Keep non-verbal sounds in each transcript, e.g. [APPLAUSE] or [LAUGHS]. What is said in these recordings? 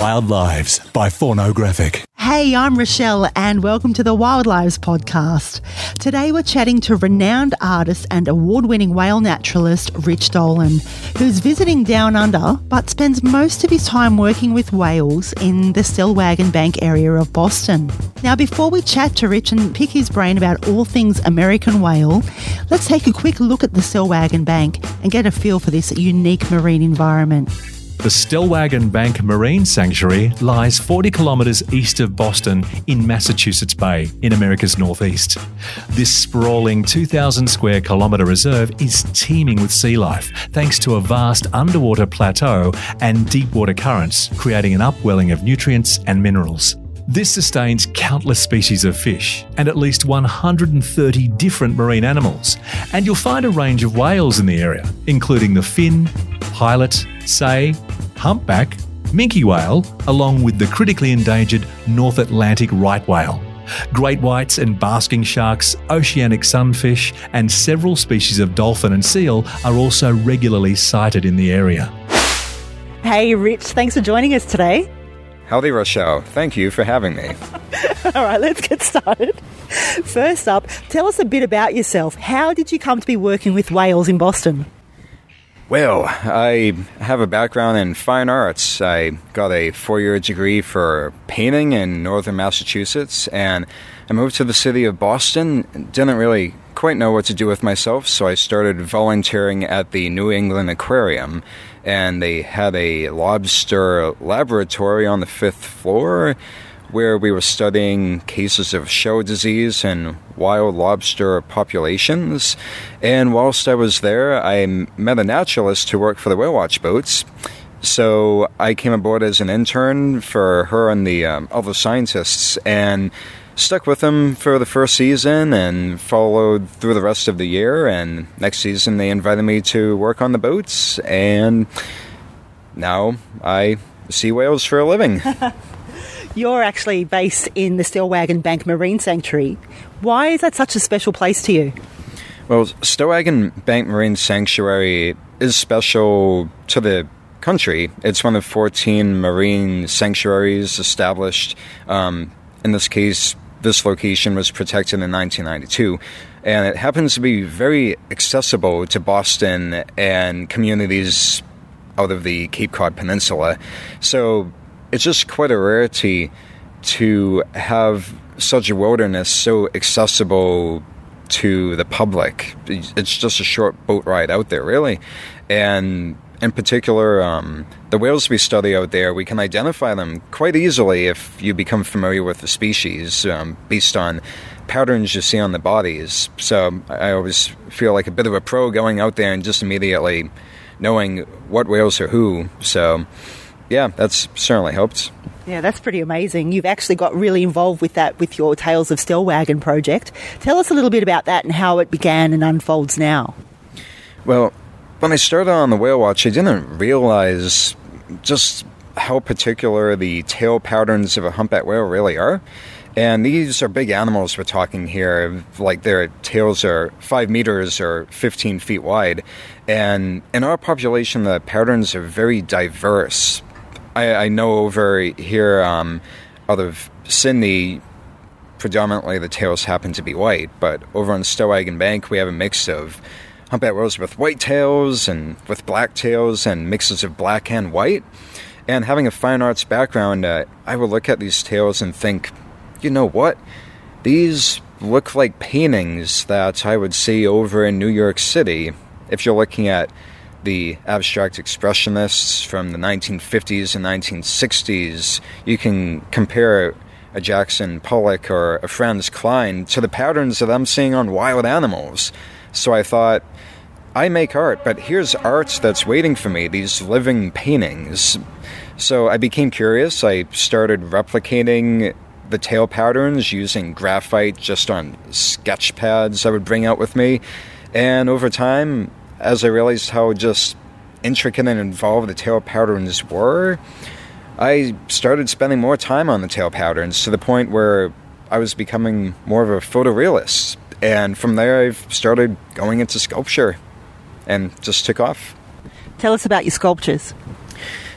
Wild Lives by Faunographic. Hey, I'm Rochelle, and welcome to the Wildlives podcast. Today, we're chatting to renowned artist and award winning whale naturalist Rich Dolan, who's visiting Down Under but spends most of his time working with whales in the Stellwagen Bank area of Boston. Now, before we chat to Rich and pick his brain about all things American whale, let's take a quick look at the Stellwagen Bank and get a feel for this unique marine environment. The Stellwagen Bank Marine Sanctuary lies 40 kilometres east of Boston in Massachusetts Bay in America's northeast. This sprawling 2,000 square kilometre reserve is teeming with sea life thanks to a vast underwater plateau and deep water currents, creating an upwelling of nutrients and minerals. This sustains countless species of fish and at least 130 different marine animals. And you'll find a range of whales in the area, including the fin, pilot, sei, humpback, minke whale, along with the critically endangered North Atlantic right whale. Great whites and basking sharks, oceanic sunfish, and several species of dolphin and seal are also regularly sighted in the area. Hey, Rich, thanks for joining us today. Howdy, Rochelle. Thank you for having me. [LAUGHS] All right, let's get started. First up, tell us a bit about yourself. How did you come to be working with whales in Boston? Well, I have a background in fine arts. I got a four year degree for painting in northern Massachusetts, and I moved to the city of Boston. Didn't really quite know what to do with myself, so I started volunteering at the New England Aquarium. And they had a lobster laboratory on the fifth floor where we were studying cases of shell disease and wild lobster populations. And whilst I was there, I met a naturalist who worked for the Whale Watch boats. So I came aboard as an intern for her and the um, other scientists and stuck with them for the first season and followed through the rest of the year. And next season, they invited me to work on the boats. And now I see whales for a living. [LAUGHS] You're actually based in the Stellwagen Bank Marine Sanctuary. Why is that such a special place to you? Well, Stellwagen Bank Marine Sanctuary is special to the country. It's one of 14 marine sanctuaries established. Um, in this case, this location was protected in 1992. And it happens to be very accessible to Boston and communities out of the Cape Cod Peninsula. So it's just quite a rarity to have such a wilderness so accessible to the public. It's just a short boat ride out there, really. And in particular, um, the whales we study out there, we can identify them quite easily if you become familiar with the species um, based on patterns you see on the bodies. So I always feel like a bit of a pro going out there and just immediately knowing what whales are who. So yeah, that's certainly helped. Yeah, that's pretty amazing. You've actually got really involved with that with your Tales of Stellwagen project. Tell us a little bit about that and how it began and unfolds now. Well, when I started on the Whale Watch, I didn't realize just how particular the tail patterns of a humpback whale really are. And these are big animals we're talking here, like their tails are five meters or 15 feet wide. And in our population, the patterns are very diverse. I, I know over here um, out of Sydney, predominantly the tails happen to be white, but over on Stellwagen Bank, we have a mix of humpback whales with white tails and with black tails and mixes of black and white. And having a fine arts background, uh, I would look at these tails and think, you know what? These look like paintings that I would see over in New York City. If you're looking at the abstract expressionists from the 1950s and 1960s, you can compare a Jackson Pollock or a Franz Kline to the patterns that I'm seeing on wild animals. So I thought, I make art, but here's art that's waiting for me, these living paintings. So I became curious. I started replicating the tail patterns using graphite just on sketch pads I would bring out with me. And over time, as I realized how just intricate and involved the tail patterns were, I started spending more time on the tail patterns to the point where I was becoming more of a photorealist. And from there, I've started going into sculpture and just took off. Tell us about your sculptures.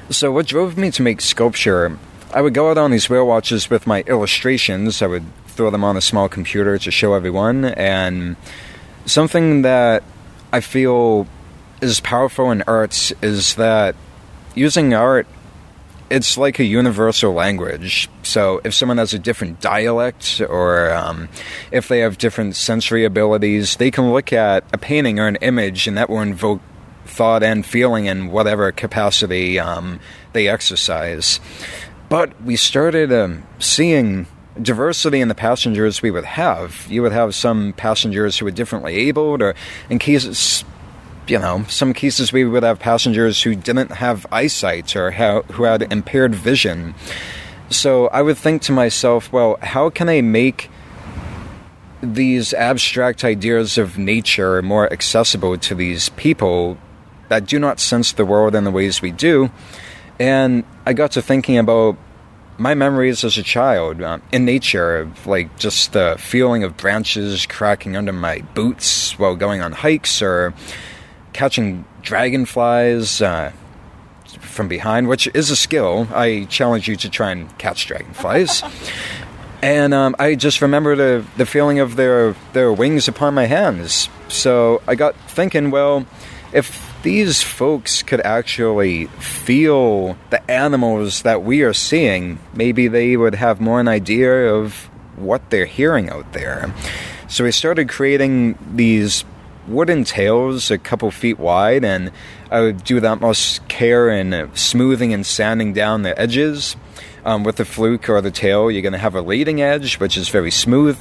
So, what drove me to make sculpture, I would go out on these whale watches with my illustrations. I would throw them on a small computer to show everyone. And something that I feel is powerful in arts is that using art it's like a universal language. So if someone has a different dialect or um, if they have different sensory abilities, they can look at a painting or an image and that will invoke thought and feeling in whatever capacity um, they exercise. But we started um, seeing diversity in the passengers we would have. You would have some passengers who were differently abled, or in cases you know, some cases we would have passengers who didn't have eyesight or ha- who had impaired vision. So I would think to myself, well, how can I make these abstract ideas of nature more accessible to these people that do not sense the world in the ways we do? And I got to thinking about my memories as a child uh, in nature, of like just the feeling of branches cracking under my boots while going on hikes or catching dragonflies uh, from behind, which is a skill. I challenge you to try and catch dragonflies. [LAUGHS] and um, I just remember the, the feeling of their, their wings upon my hands. So I got thinking, well, if these folks could actually feel the animals that we are seeing, maybe they would have more an idea of what they're hearing out there. So we started creating these wooden tails a couple feet wide, and I would do the utmost care in smoothing and sanding down the edges. Um, with the fluke or the tail, you're going to have a leading edge, which is very smooth,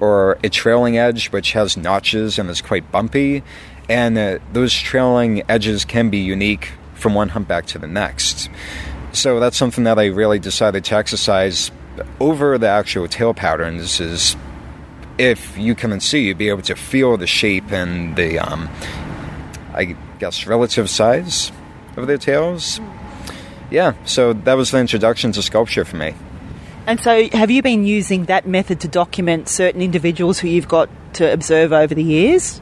or a trailing edge, which has notches and is quite bumpy. And uh, those trailing edges can be unique from one humpback to the next. So that's something that I really decided to exercise over the actual tail patterns is if you come and see, you'd be able to feel the shape and the, um, I guess, relative size of their tails. Yeah, so that was the introduction to sculpture for me. And so, have you been using that method to document certain individuals who you've got to observe over the years?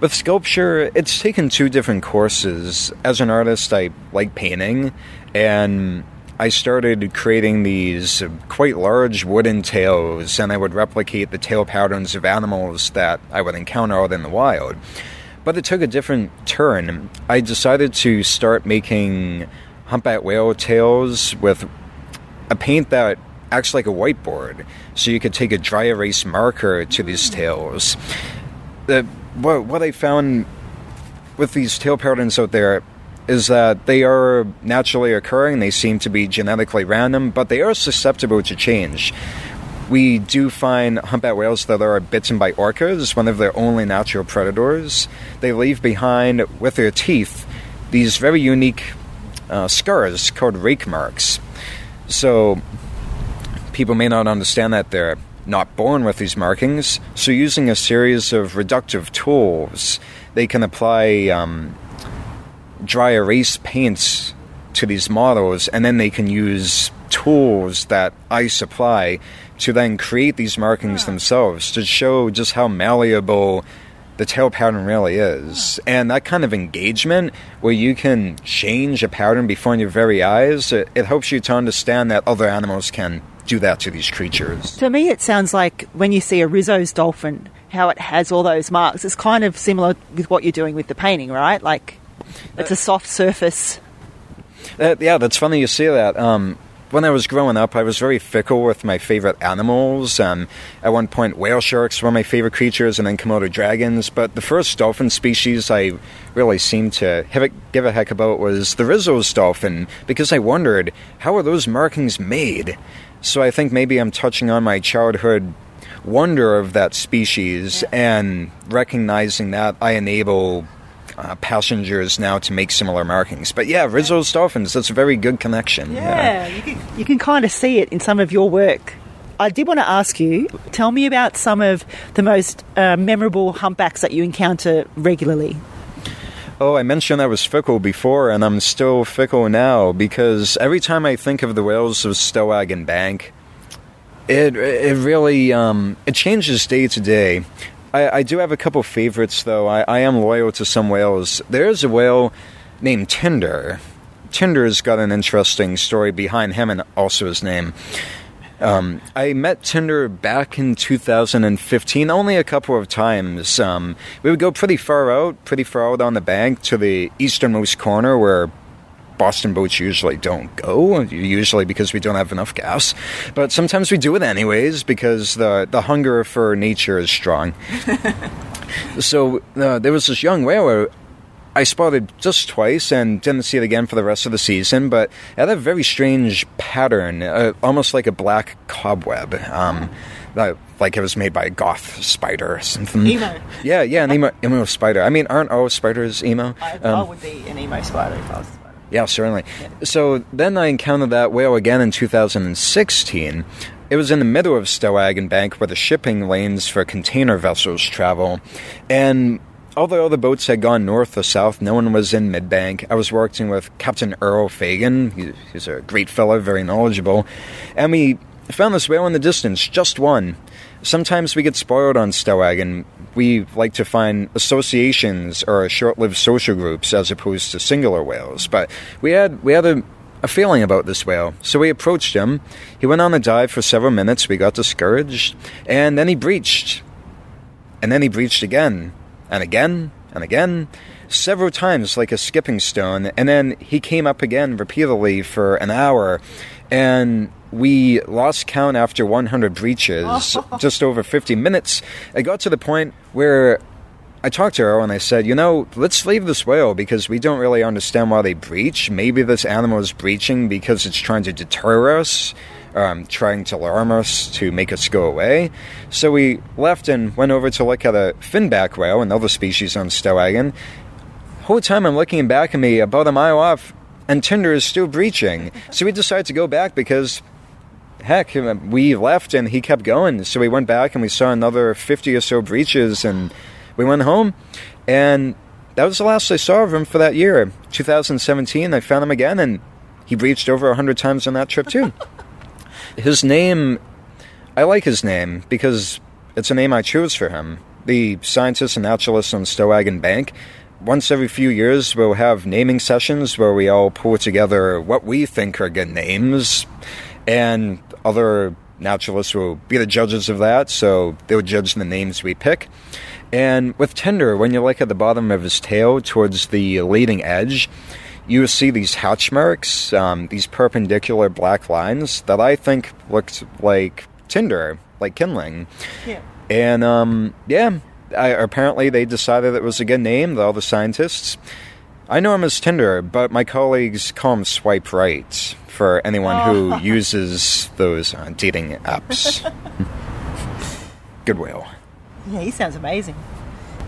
With sculpture, it's taken two different courses. As an artist, I like painting, and I started creating these quite large wooden tails, and I would replicate the tail patterns of animals that I would encounter out in the wild. But it took a different turn. I decided to start making humpback whale tails with a paint that acts like a whiteboard, so you could take a dry erase marker to these hmm. tails. The, what, what I found with these tail patterns out there is that they are naturally occurring, they seem to be genetically random, but they are susceptible to change. We do find humpback whales that are bitten by orcas, one of their only natural predators. They leave behind, with their teeth, these very unique uh, scars called rake marks. So, people may not understand that they're not born with these markings. So, using a series of reductive tools, they can apply um, dry erase paints to these models, and then they can use tools that I supply to then create these markings themselves to show just how malleable the tail pattern really is. And that kind of engagement where you can change a pattern before your very eyes, it, it helps you to understand that other animals can do that to these creatures. To me, it sounds like when you see a Risso's dolphin, how it has all those marks. It's kind of similar with what you're doing with the painting, right? Like it's a soft surface. Uh, yeah, that's funny you say that. Um, when I was growing up, I was very fickle with my favorite animals. Um, at one point, whale sharks were my favorite creatures, and then Komodo dragons. But the first dolphin species I really seemed to a, give a heck about was the Risso's dolphin, because I wondered how are those markings made. So I think maybe I'm touching on my childhood wonder of that species, yeah. and recognizing that I enable uh, passengers now to make similar markings. But yeah, Risso's Dolphins, that's a very good connection. Yeah, yeah. You, can, you can kind of see it in some of your work. I did want to ask you, tell me about some of the most uh, memorable humpbacks that you encounter regularly. Oh, I mentioned I was fickle before, and I'm still fickle now because every time I think of the whales of Stellwagen Bank, it it really um, it changes day to day. I, I do have a couple favorites, though. I, I am loyal to some whales. There's a whale named Tinder Tinder's got an interesting story behind him and also his name. Um, I met Tinder back in 2015, only a couple of times. Um, we would go pretty far out, pretty far out on the bank to the easternmost corner where Boston boats usually don't go, usually because we don't have enough gas. But sometimes we do it anyways because the, the hunger for nature is strong. [LAUGHS] so uh, there was this young whaler I spotted just twice and didn't see it again for the rest of the season, but it had a very strange pattern, uh, almost like a black cobweb. Um, uh, like it was made by a goth spider or something. Emo. Yeah, yeah, an emo, emo spider. I mean, aren't all spiders emo? I, um, I would be an emo spider if I was spider. Yeah, certainly. Yeah. So then I encountered that whale again in 2016. It was in the middle of Stellwagen Bank where the shipping lanes for container vessels travel. And although the boats had gone north or south, no one was in Midbank. I was working with Captain Earl Fagan. he's a great fellow, very knowledgeable. And we found this whale in the distance, just one. Sometimes we get spoiled on Stellwagen. We like to find associations or short-lived social groups as opposed to singular whales. But we had we had a, a feeling about this whale, so we approached him. He went on a dive for several minutes. We got discouraged, and then he breached, and then he breached again and again and again, several times like a skipping stone. And then he came up again repeatedly for an hour. And we lost count after 100 breaches, [LAUGHS] just over 50 minutes. It got to the point where I talked to her and I said, you know, let's leave this whale because we don't really understand why they breach. Maybe this animal is breaching because it's trying to deter us um, trying to alarm us to make us go away. So we left and went over to look at a finback whale, another species on Stellwagen. Whole time I'm looking back at me about a mile off, and Tinder is still breaching. So we decided to go back because heck, we left and he kept going. So we went back and we saw another 50 or so breaches and we went home. And that was the last I saw of him for that year. 2017, I found him again and he breached over 100 times on that trip too. [LAUGHS] His name, I like his name because it's a name I chose for him. The scientists and naturalists on Stellwagen Bank, once every few years, we'll have naming sessions where we all pull together what we think are good names, and other naturalists will be the judges of that, so they'll judge the names we pick. And with Tinder, when you look at the bottom of his tail towards the leading edge, you will see these hatch marks, um, these perpendicular black lines that I think looked like tinder, like kindling. Yeah. And um, yeah, I, apparently they decided it was a good name, all the scientists. I know him as Tinder, but my colleagues call him Swipe Right for anyone oh. who [LAUGHS] uses those uh, dating apps. [LAUGHS] Goodwill. Yeah, he sounds amazing.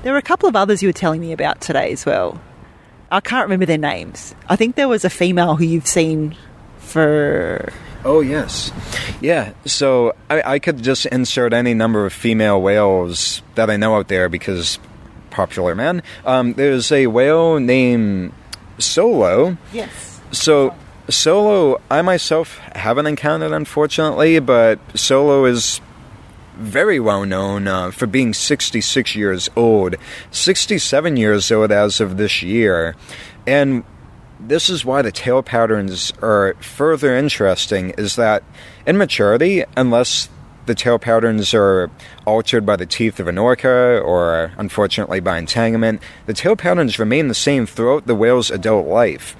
There were a couple of others you were telling me about today as well. I can't remember their names. I think there was a female who you've seen for. Oh yes, yeah. So I, I could just insert any number of female whales that I know out there because popular man. Um, there's a whale named Solo. Yes. So Solo, I myself haven't encountered, unfortunately, but Solo is very well known uh, for being 66 years old, 67 years old as of this year. And this is why the tail patterns are further interesting is that in maturity, unless the tail patterns are altered by the teeth of an orca or unfortunately by entanglement, the tail patterns remain the same throughout the whale's adult life.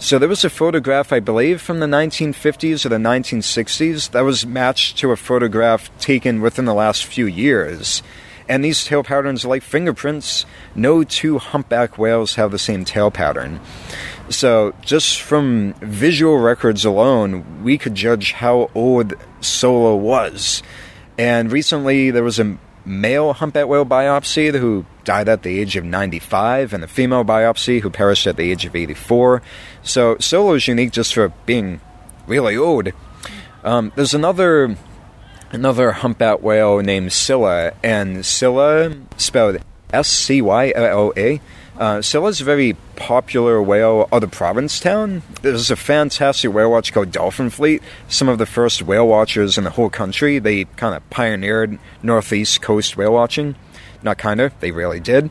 So there was a photograph, I believe, from the 1950s or the 1960s that was matched to a photograph taken within the last few years. And these tail patterns are like fingerprints. No two humpback whales have the same tail pattern. So, just from visual records alone, we could judge how old Solo was. And recently, there was a male humpback whale biopsy who died at the age of 95, and a female biopsy who perished at the age of 84. So Solo is unique just for being really old. Um, there's another another humpback whale named Scylla, and Scylla spelled S C Y L L A. Uh, Scylla's a very popular whale of Provincetown. There's a fantastic whale watch called Dolphin Fleet. Some of the first whale watchers in the whole country. They kind of pioneered northeast coast whale watching. Not kind of, they really did.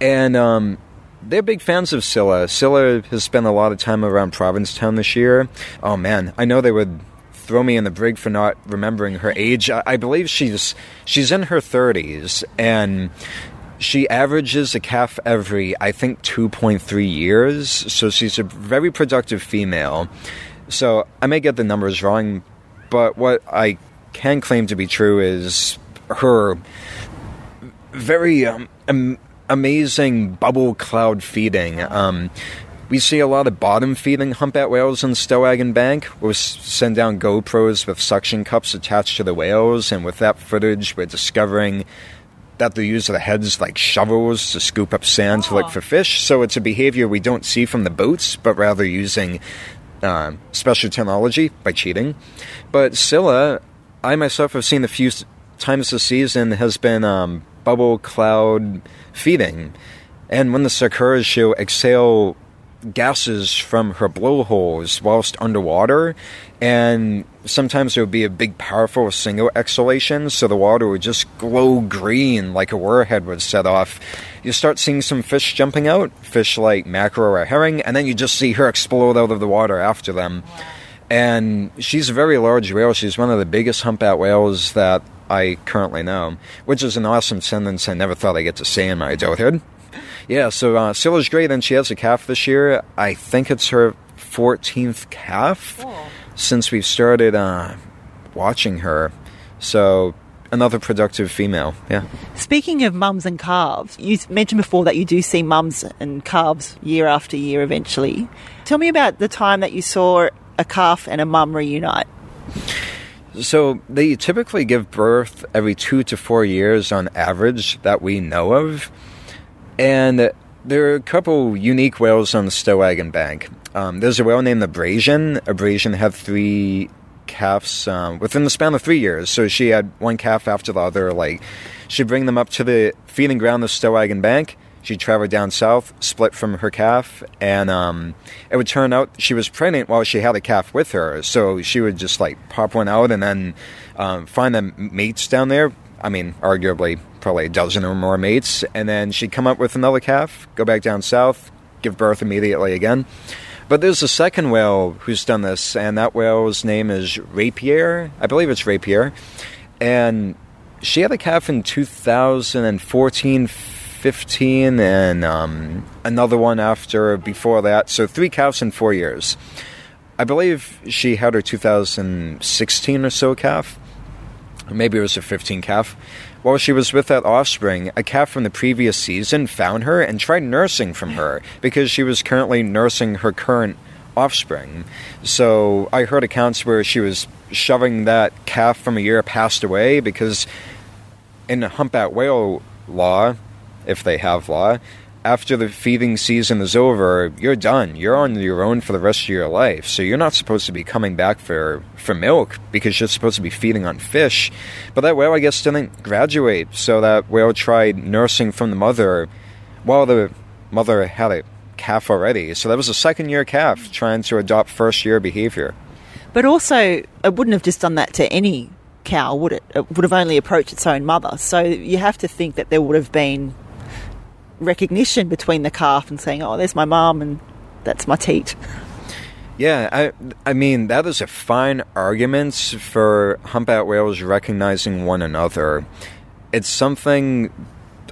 And um, they're big fans of Scylla. Scylla has spent a lot of time around Provincetown this year. Oh man, I know they would throw me in the brig for not remembering her age. I, I believe she's she's in her thirties and she averages a calf every I think 2.3 years. So she's a very productive female. So I may get the numbers wrong, but what I can claim to be true is her very um, am- amazing bubble cloud feeding. Um, we see a lot of bottom feeding humpback whales in Stellwagen Bank. We'll send down GoPros with suction cups attached to the whales, and with that footage, we're discovering that they use their heads like shovels to scoop up sand to look for fish. So it's a behavior we don't see from the boats, but rather using uh, special technology by cheating. But Scylla, I myself have seen a few times this season, has been um, bubble cloud feeding. And when the occurs, she'll exhale gases from her blowholes whilst underwater, and sometimes there would be a big, powerful single exhalation, so the water would just glow green like a warhead would set off. You start seeing some fish jumping out, fish like mackerel or herring, and then you just see her explode out of the water after them. And she's a very large whale. She's one of the biggest humpback whales that I currently know, which is an awesome sentence I never thought I'd get to say in my adulthood. Yeah, so uh, Scylla's great, and she has a calf this year. I think it's her 14th calf Oh. Since we've started uh, watching her. So another productive female. Yeah. Speaking of mums and calves, you mentioned before that you do see mums and calves year after year eventually. Tell me about the time that you saw a calf and a mum reunite. So they typically give birth every two to four years on average that we know of. And there are a couple unique whales on the Stellwagen Bank. Um, there's a whale named Abrasion. Abrasion had three calves um, within the span of three years. So she had one calf after the other. Like she'd bring them up to the feeding ground of Stellwagen Bank. She'd travel down south, split from her calf, and um, it would turn out she was pregnant while she had a calf with her. So she would just like pop one out and then um, find them mates down there. I mean, arguably probably a dozen or more mates, and then she'd come up with another calf, go back down south, give birth immediately again. But there's a second whale who's done this, and that whale's name is Rapier. I believe it's Rapier. And she had a calf in 2014 15, and um, another one after before that. So three calves in four years. I believe she had her 2016 or so calf. Maybe it was her 15 calf. While she was with that offspring, a calf from the previous season found her and tried nursing from her because she was currently nursing her current offspring. So I heard accounts where she was shoving that calf from a year passed away because in humpback whale law, if they have law, after the feeding season is over, you're done. You're on your own for the rest of your life. So you're not supposed to be coming back for for milk because you're supposed to be feeding on fish. But that whale, I guess, didn't graduate. So that whale tried nursing from the mother while the mother had a calf already. So that was a second year calf trying to adopt first year behavior. But also, it wouldn't have just done that to any cow, would it? It would have only approached its own mother. So you have to think that there would have been recognition between the calf and saying, "Oh, there's my mum and that's my teat." Yeah, I I mean that is a fine argument for humpback whales recognizing one another. It's something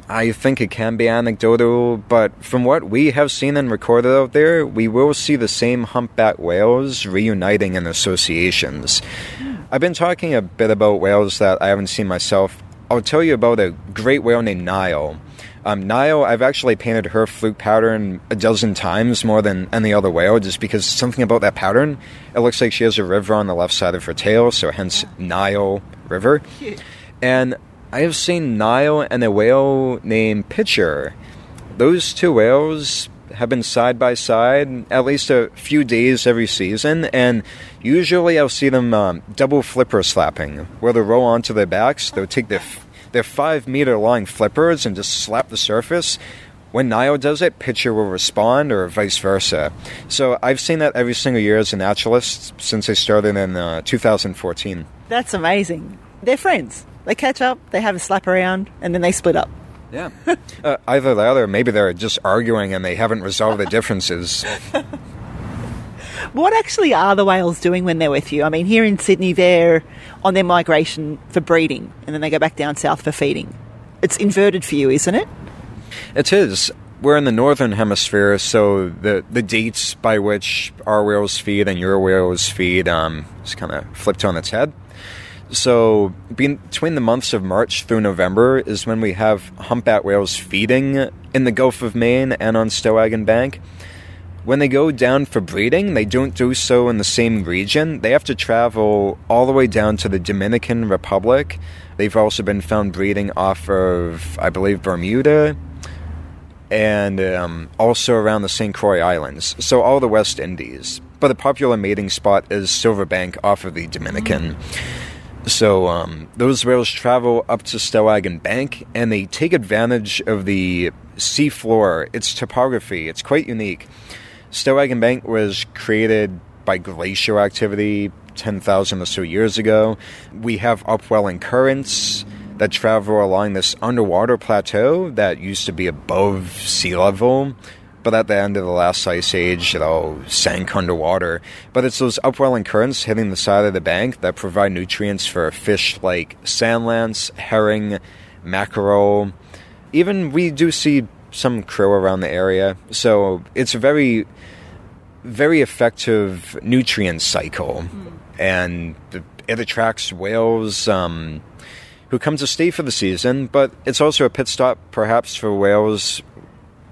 I think it can be anecdotal, but from what we have seen and recorded out there, we will see the same humpback whales reuniting in associations. Hmm. I've been talking a bit about whales that I haven't seen myself. I'll tell you about a great whale named Nile. Um, Nile, I've actually painted her fluke pattern a dozen times more than any other whale, just because something about that pattern. It looks like she has a river on the left side of her tail, so hence Nile River. [LAUGHS] And I have seen Nile and a whale named Pitcher. Those two whales have been side by side at least a few days every season, and usually I'll see them um, double flipper slapping, where they'll roll onto their backs, they'll take their, f- their five meter long flippers and just slap the surface. When Nile does it, Pitcher will respond, or vice versa. So I've seen that every single year as a naturalist since I started in uh, 2014. That's amazing. They're friends. They catch up, they have a slap around, and then they split up. Yeah. [LAUGHS] uh, either that or maybe they're just arguing and they haven't resolved the differences. [LAUGHS] What actually are the whales doing when they're with you? I mean, here in Sydney, they're on their migration for breeding and then they go back down south for feeding. It's inverted for you, isn't it? It is. We're in the northern hemisphere, so the, the dates by which our whales feed and your whales feed um, is kind of flipped on its head. So, between the months of March through November is when we have humpback whales feeding in the Gulf of Maine and on Stellwagen Bank. When they go down for breeding, they don't do so in the same region. They have to travel all the way down to the Dominican Republic. They've also been found breeding off of, I believe, Bermuda and um, also around the St. Croix Islands. So, all the West Indies. But the popular mating spot is Silver Bank off of the Dominican. So um, those whales travel up to Stellwagen Bank and they take advantage of the seafloor, its topography. It's quite unique. Stellwagen Bank was created by glacial activity 10,000 or so years ago. We have upwelling currents that travel along this underwater plateau that used to be above sea level, but at the end of the last ice age, it all sank underwater. But it's those upwelling currents hitting the side of the bank that provide nutrients for fish like sand lance, herring, mackerel. Even we do see some krill around the area. So it's a very, very effective nutrient cycle. Mm. And it attracts whales um, who come to stay for the season, but it's also a pit stop perhaps for whales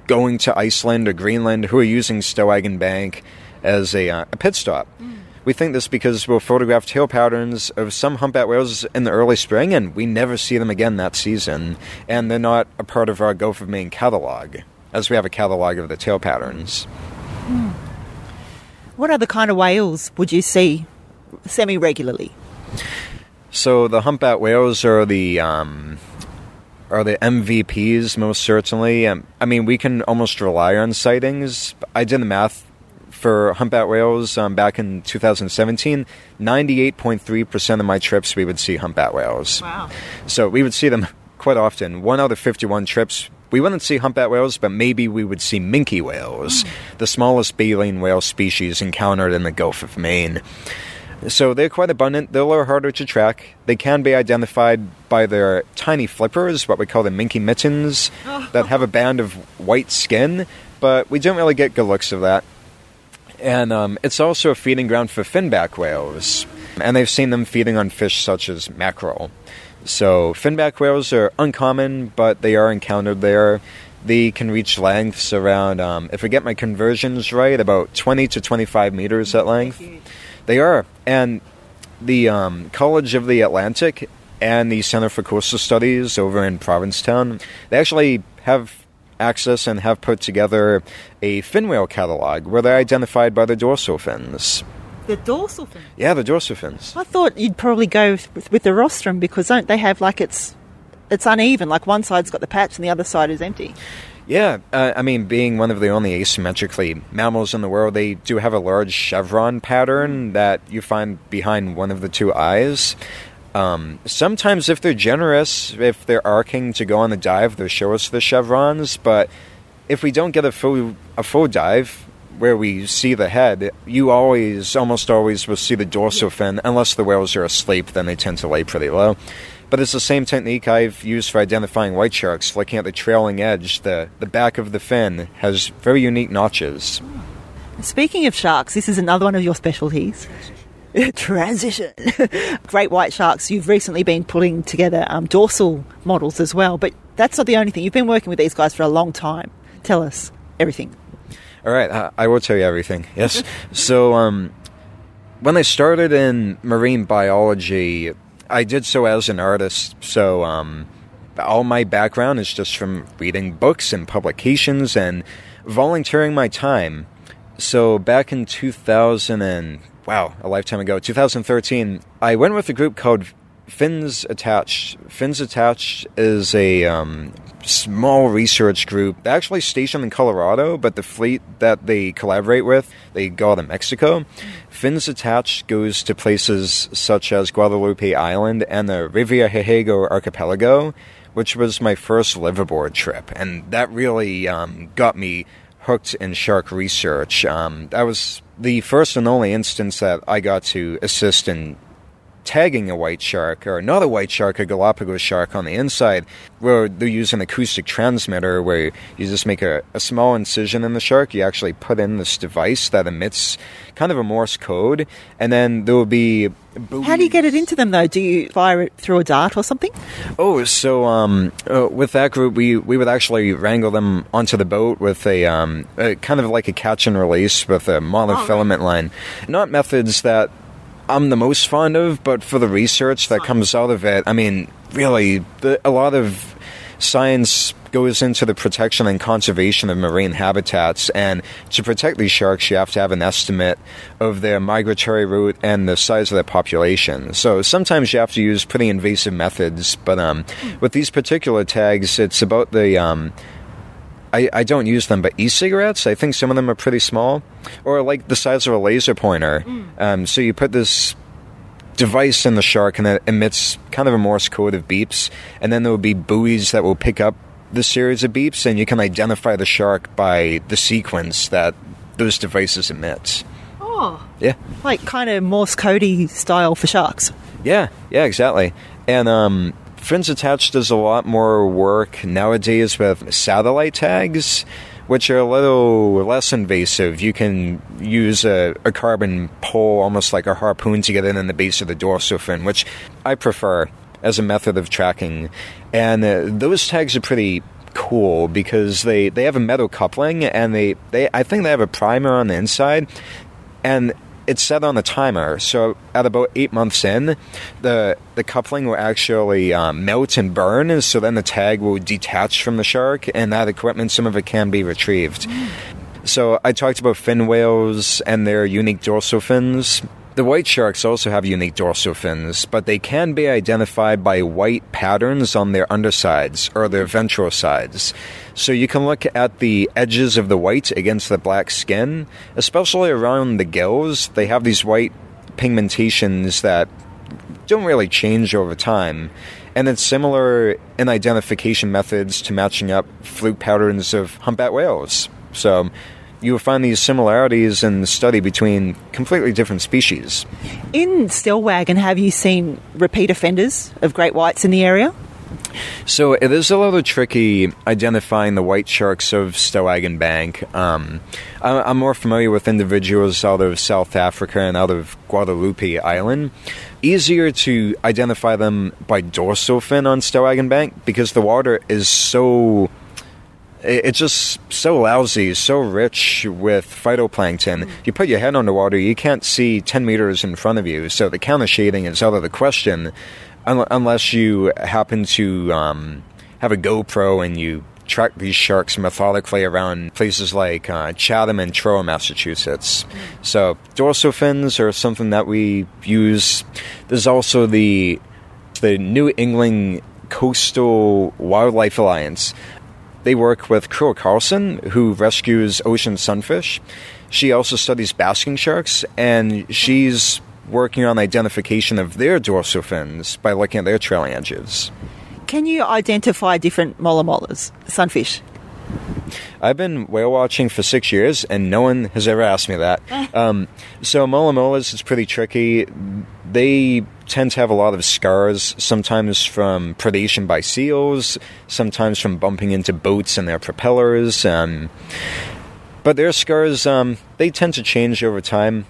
going to Iceland or Greenland who are using Stellwagen Bank as a, uh, a pit stop. Mm. We think this because we'll photograph tail patterns of some humpback whales in the early spring, and we never see them again that season. And they're not a part of our Gulf of Maine catalog, as we have a catalog of the tail patterns. Mm. What other kind of whales would you see semi regularly? So the humpback whales are the um, are the MVPs most certainly. Um, I mean, we can almost rely on sightings. I did the math for humpback whales um, back in 2017, 98.3% of my trips we would see humpback whales. Wow. So we would see them quite often. One out of 51 trips, we wouldn't see humpback whales, but maybe we would see minke whales, mm. the smallest baleen whale species encountered in the Gulf of Maine. So they're quite abundant. They're a little harder to track. They can be identified by their tiny flippers, what we call the minke mittens, [LAUGHS] that have a band of white skin, but we don't really get good looks of that. And um, it's also a feeding ground for finback whales, and they've seen them feeding on fish such as mackerel. So finback whales are uncommon, but they are encountered there. They can reach lengths around, um, if I get my conversions right, about 20 to 25 meters at length. They are, and the um, College of the Atlantic and the Center for Coastal Studies over in Provincetown, they actually have access and have put together a fin whale catalog where they're identified by the dorsal fins. The dorsal fins? Yeah, the dorsal fins. I thought you'd probably go with, with the rostrum because don't they have like it's it's uneven, like one side's got the patch and the other side is empty. Yeah, uh, I mean, being one of the only asymmetrically mammals in the world, they do have a large chevron pattern that you find behind one of the two eyes. Um, sometimes, if they're generous, if they're arcing to go on the dive, they'll show us the chevrons. But if we don't get a full a full dive where we see the head, you always, almost always, will see the dorsal fin. Unless the whales are asleep, then they tend to lay pretty low. But it's the same technique I've used for identifying white sharks. Looking at the trailing edge, the the back of the fin has very unique notches. Speaking of sharks, this is another one of your specialties. [LAUGHS] Transition. [LAUGHS] Great white sharks. You've recently been putting together um, dorsal models as well, but that's not the only thing. You've been working with these guys for a long time. Tell us everything. All right, I will tell you everything. Yes. [LAUGHS] so, um, when I started in marine biology, I did so as an artist. So, um, all my background is just from reading books and publications and volunteering my time. So, back in 2000 and wow, a lifetime ago, 2013, I went with a group called Fins Attached. Fins Attached is a um, small research group actually stationed in Colorado, but the fleet that they collaborate with, they go to Mexico. Fins Attached goes to places such as Guadalupe Island and the Revillagigedo archipelago, which was my first liveaboard trip, and that really um, got me hooked in shark research. Um, that was the first and only instance that I got to assist in tagging a white shark, or not a white shark, a Galapagos shark on the inside, where they use an acoustic transmitter where you just make a, a small incision in the shark. You actually put in this device that emits kind of a Morse code, and then there will be. How do you get it into them though? Do you fire it through a dart or something? Oh, so um, uh, with that group, we, we would actually wrangle them onto the boat with a, um, a kind of like a catch and release with a monofilament oh, line. Not methods that I'm the most fond of, but for the research that comes out of it, I mean, really, a lot of science goes into the protection and conservation of marine habitats. And to protect these sharks, you have to have an estimate of their migratory route and the size of their population. So sometimes you have to use pretty invasive methods. But um, with these particular tags, it's about the um, I, I don't use them, but e-cigarettes, I think some of them are pretty small, or like the size of a laser pointer. Mm. Um, so you put this device in the shark, and it emits kind of a Morse code of beeps, and then there will be buoys that will pick up the series of beeps, and you can identify the shark by the sequence that those devices emit. Oh, yeah, like kind of Morse codey style for sharks. Yeah, yeah, exactly. And um, Fins Attached does a lot more work nowadays with satellite tags, which are a little less invasive. You can use a, a carbon pole, almost like a harpoon, to get in the base of the dorsal fin, which I prefer as a method of tracking. And uh, those tags are pretty cool because they, they have a metal coupling and they, they I think they have a primer on the inside and it's set on a timer. So at about eight months in, the the coupling will actually um, melt and burn. So then the tag will detach from the shark, and that equipment, some of it can be retrieved. So I talked about fin whales and their unique dorsal fins. The white sharks also have unique dorsal fins, but they can be identified by white patterns on their undersides or their ventral sides. So you can look at the edges of the white against the black skin, especially around the gills. They have these white pigmentations that don't really change over time. And it's similar in identification methods to matching up fluke patterns of humpback whales. So you will find these similarities in the study between completely different species. In Stellwagen, have you seen repeat offenders of great whites in the area? So it is a little tricky identifying the white sharks of Stellwagen Bank. Um, I'm more familiar with individuals out of South Africa and out of Guadalupe Island. Easier to identify them by dorsal fin on Stellwagen Bank because the water is so it's just so lousy, so rich with phytoplankton. Mm. You put your head underwater, you can't see 10 meters in front of you, so the counter shading is out of the question un- unless you happen to um, have a GoPro and you track these sharks methodically around places like uh, Chatham and Truro, Massachusetts. Mm. So dorsal fins are something that we use. There's also the the New England Coastal Wildlife Alliance. They work with Krill Carlson, who rescues ocean sunfish. She also studies basking sharks, and she's working on identification of their dorsal fins by looking at their trailing edges. Can you identify different mola molas, sunfish? I've been whale watching for six years, and no one has ever asked me that. [LAUGHS] um, so mola molas is pretty tricky. They tend to have a lot of scars, sometimes from predation by seals, sometimes from bumping into boats and their propellers. Um, but their scars, um, they tend to change over time.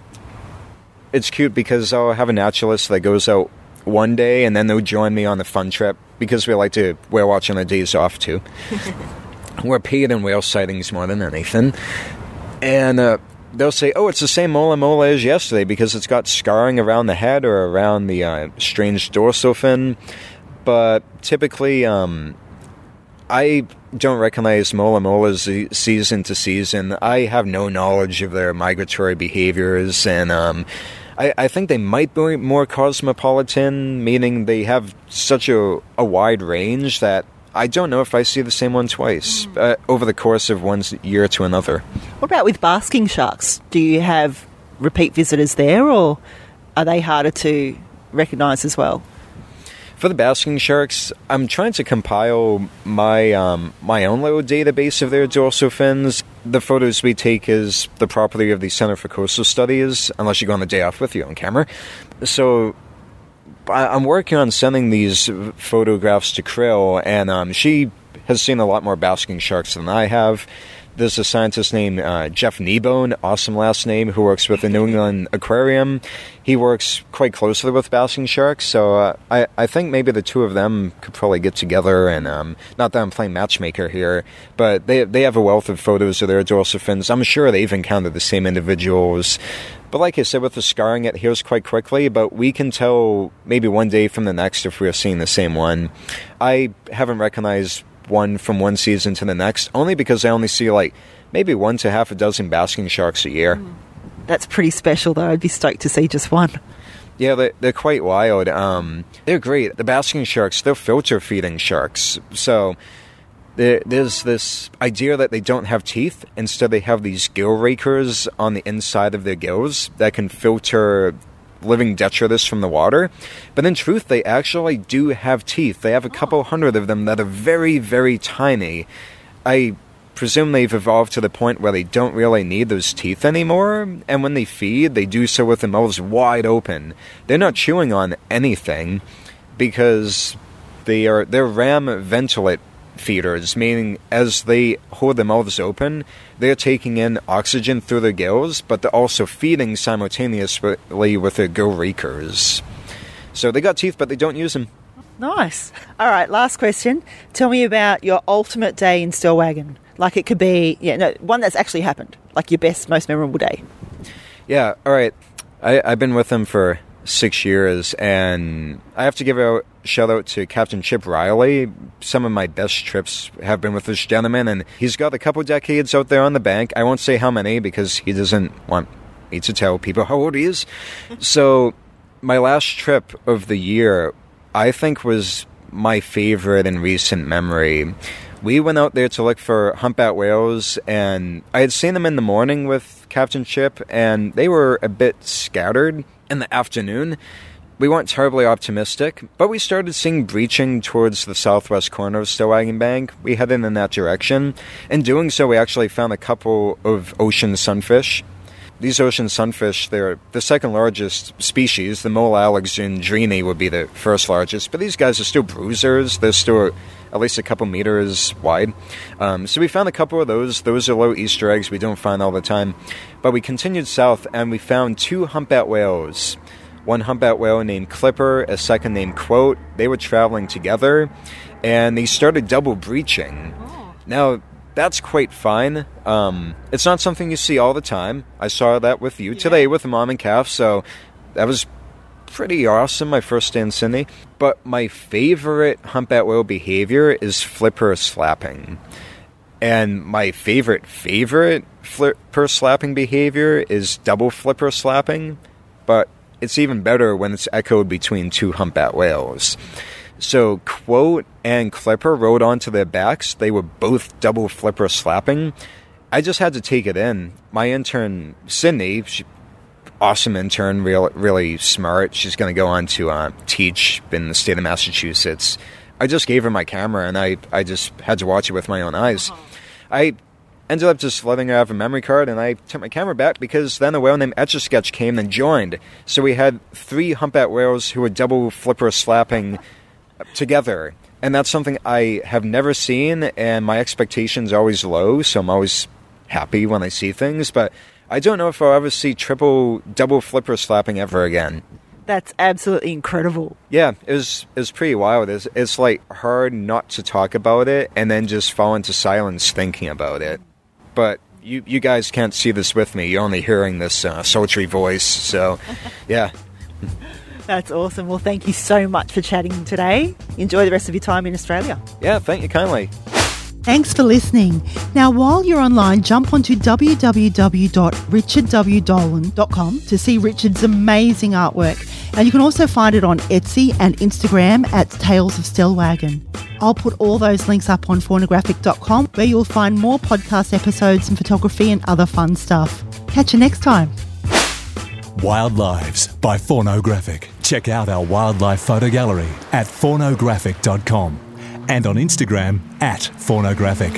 It's cute because I'll have a naturalist that goes out one day and then they'll join me on the fun trip because we like to whale watch on the days off too. [LAUGHS] We're paid in whale sightings more than anything. And uh, they'll say, "Oh, it's the same mola mola as yesterday because it's got scarring around the head or around the uh, strange dorsal fin." But typically, um, I don't recognize mola molas season to season. I have no knowledge of their migratory behaviors, and um, I, I, think they might be more cosmopolitan, meaning they have such a, a wide range that I don't know if I see the same one twice mm. uh, over the course of one year to another. What about with basking sharks? Do you have repeat visitors there, or are they harder to recognise as well? For the basking sharks, I'm trying to compile my um, my own little database of their dorsal fins. The photos we take is the property of the Center for Coastal Studies, unless you go on the day off with your own camera. So I- I'm working on sending these photographs to Krill, and um, she has seen a lot more basking sharks than I have. There's a scientist named uh, Jeff Kneebone, awesome last name, who works with the New England Aquarium. He works quite closely with basking sharks, so uh, I, I think maybe the two of them could probably get together. And um, not that I'm playing matchmaker here, but they they have a wealth of photos of their dorsal fins. I'm sure they've encountered the same individuals. But like I said, with the scarring, it heals quite quickly. But we can tell maybe one day from the next if we are seeing the same one. I haven't recognized one from one season to the next, only because I only see like maybe one to half a dozen basking sharks a year. That's pretty special, though. I'd be stoked to see just one. Yeah, they're, they're quite wild. Um, they're great. The basking sharks, they're filter feeding sharks. So there, there's this idea that they don't have teeth. Instead, they have these gill rakers on the inside of their gills that can filter living detritus from the water. But in truth, they actually do have teeth. They have a couple oh. hundred of them that are very, very tiny. I presume they've evolved to the point where they don't really need those teeth anymore, and when they feed, they do so with their mouths wide open. They're not chewing on anything because they are they're ram ventilate feeders, meaning as they hold their mouths open, they're taking in oxygen through their gills, but they're also feeding simultaneously with their gill rakers. So they got teeth, but they don't use them. Nice. All right, last question. Tell me about your ultimate day in Stellwagen. Like it could be, yeah, no, one that's actually happened. Like your best, most memorable day. Yeah, all right. I, I've been with them for six years, and I have to give a shout out to Captain Chip Riley. Some of my best trips have been with this gentleman, and he's got a couple decades out there on the bank. I won't say how many because he doesn't want me to tell people how old he is. [LAUGHS] so, my last trip of the year, I think, was my favorite in recent memory. We went out there to look for humpback whales, and I had seen them in the morning with Captain Chip, and they were a bit scattered in the afternoon. We weren't terribly optimistic, but we started seeing breaching towards the southwest corner of Stellwagen Bank. We headed in that direction. In doing so, we actually found a couple of ocean sunfish. These ocean sunfish, they're the second largest species. The Mola alexandrini would be the first largest, but these guys are still bruisers. They're still at least a couple meters wide. Um, so we found a couple of those. Those are low Easter eggs we don't find all the time. But we continued south and we found two humpback whales. One humpback whale named Clipper, a second named Quote. They were traveling together and they started double breaching. Now, that's quite fine. Um, it's not something you see all the time. I saw that with you today with the mom and calf, so that was pretty awesome my first day in Sydney. But my favorite humpback whale behavior is flipper slapping. And my favorite, favorite flipper slapping behavior is double flipper slapping, but it's even better when it's echoed between two humpback whales. So, Quote and Clipper rode onto their backs. They were both double flipper slapping. I just had to take it in. My intern, Sydney, she, awesome intern, real, really smart. She's going to go on to uh, teach in the state of Massachusetts. I just gave her my camera and I, I just had to watch it with my own eyes. I ended up just letting her have a memory card and I took my camera back because then a whale named Etch a Sketch came and joined. So we had three humpback whales who were double flipper slapping together. And that's something I have never seen, and my expectations are always low, so I'm always happy when I see things, but I don't know if I'll ever see triple, double flipper slapping ever again. That's absolutely incredible. Yeah, it was, it was pretty wild. It's, it's like hard not to talk about it and then just fall into silence thinking about it. But you, you guys can't see this with me. You're only hearing this uh, sultry voice, so [LAUGHS] yeah. That's awesome. Well, thank you so much for chatting today. Enjoy the rest of your time in Australia. Yeah, thank you kindly. Thanks for listening. Now, while you're online, jump onto www.richardwdolan.com to see Richard's amazing artwork. And you can also find it on Etsy and Instagram at Tales of Stellwagen. I'll put all those links up on faunographic.com where you'll find more podcast episodes and photography and other fun stuff. Catch you next time. Wild Lives by Faunographic. Check out our wildlife photo gallery at faunographic.com and on Instagram at faunographic.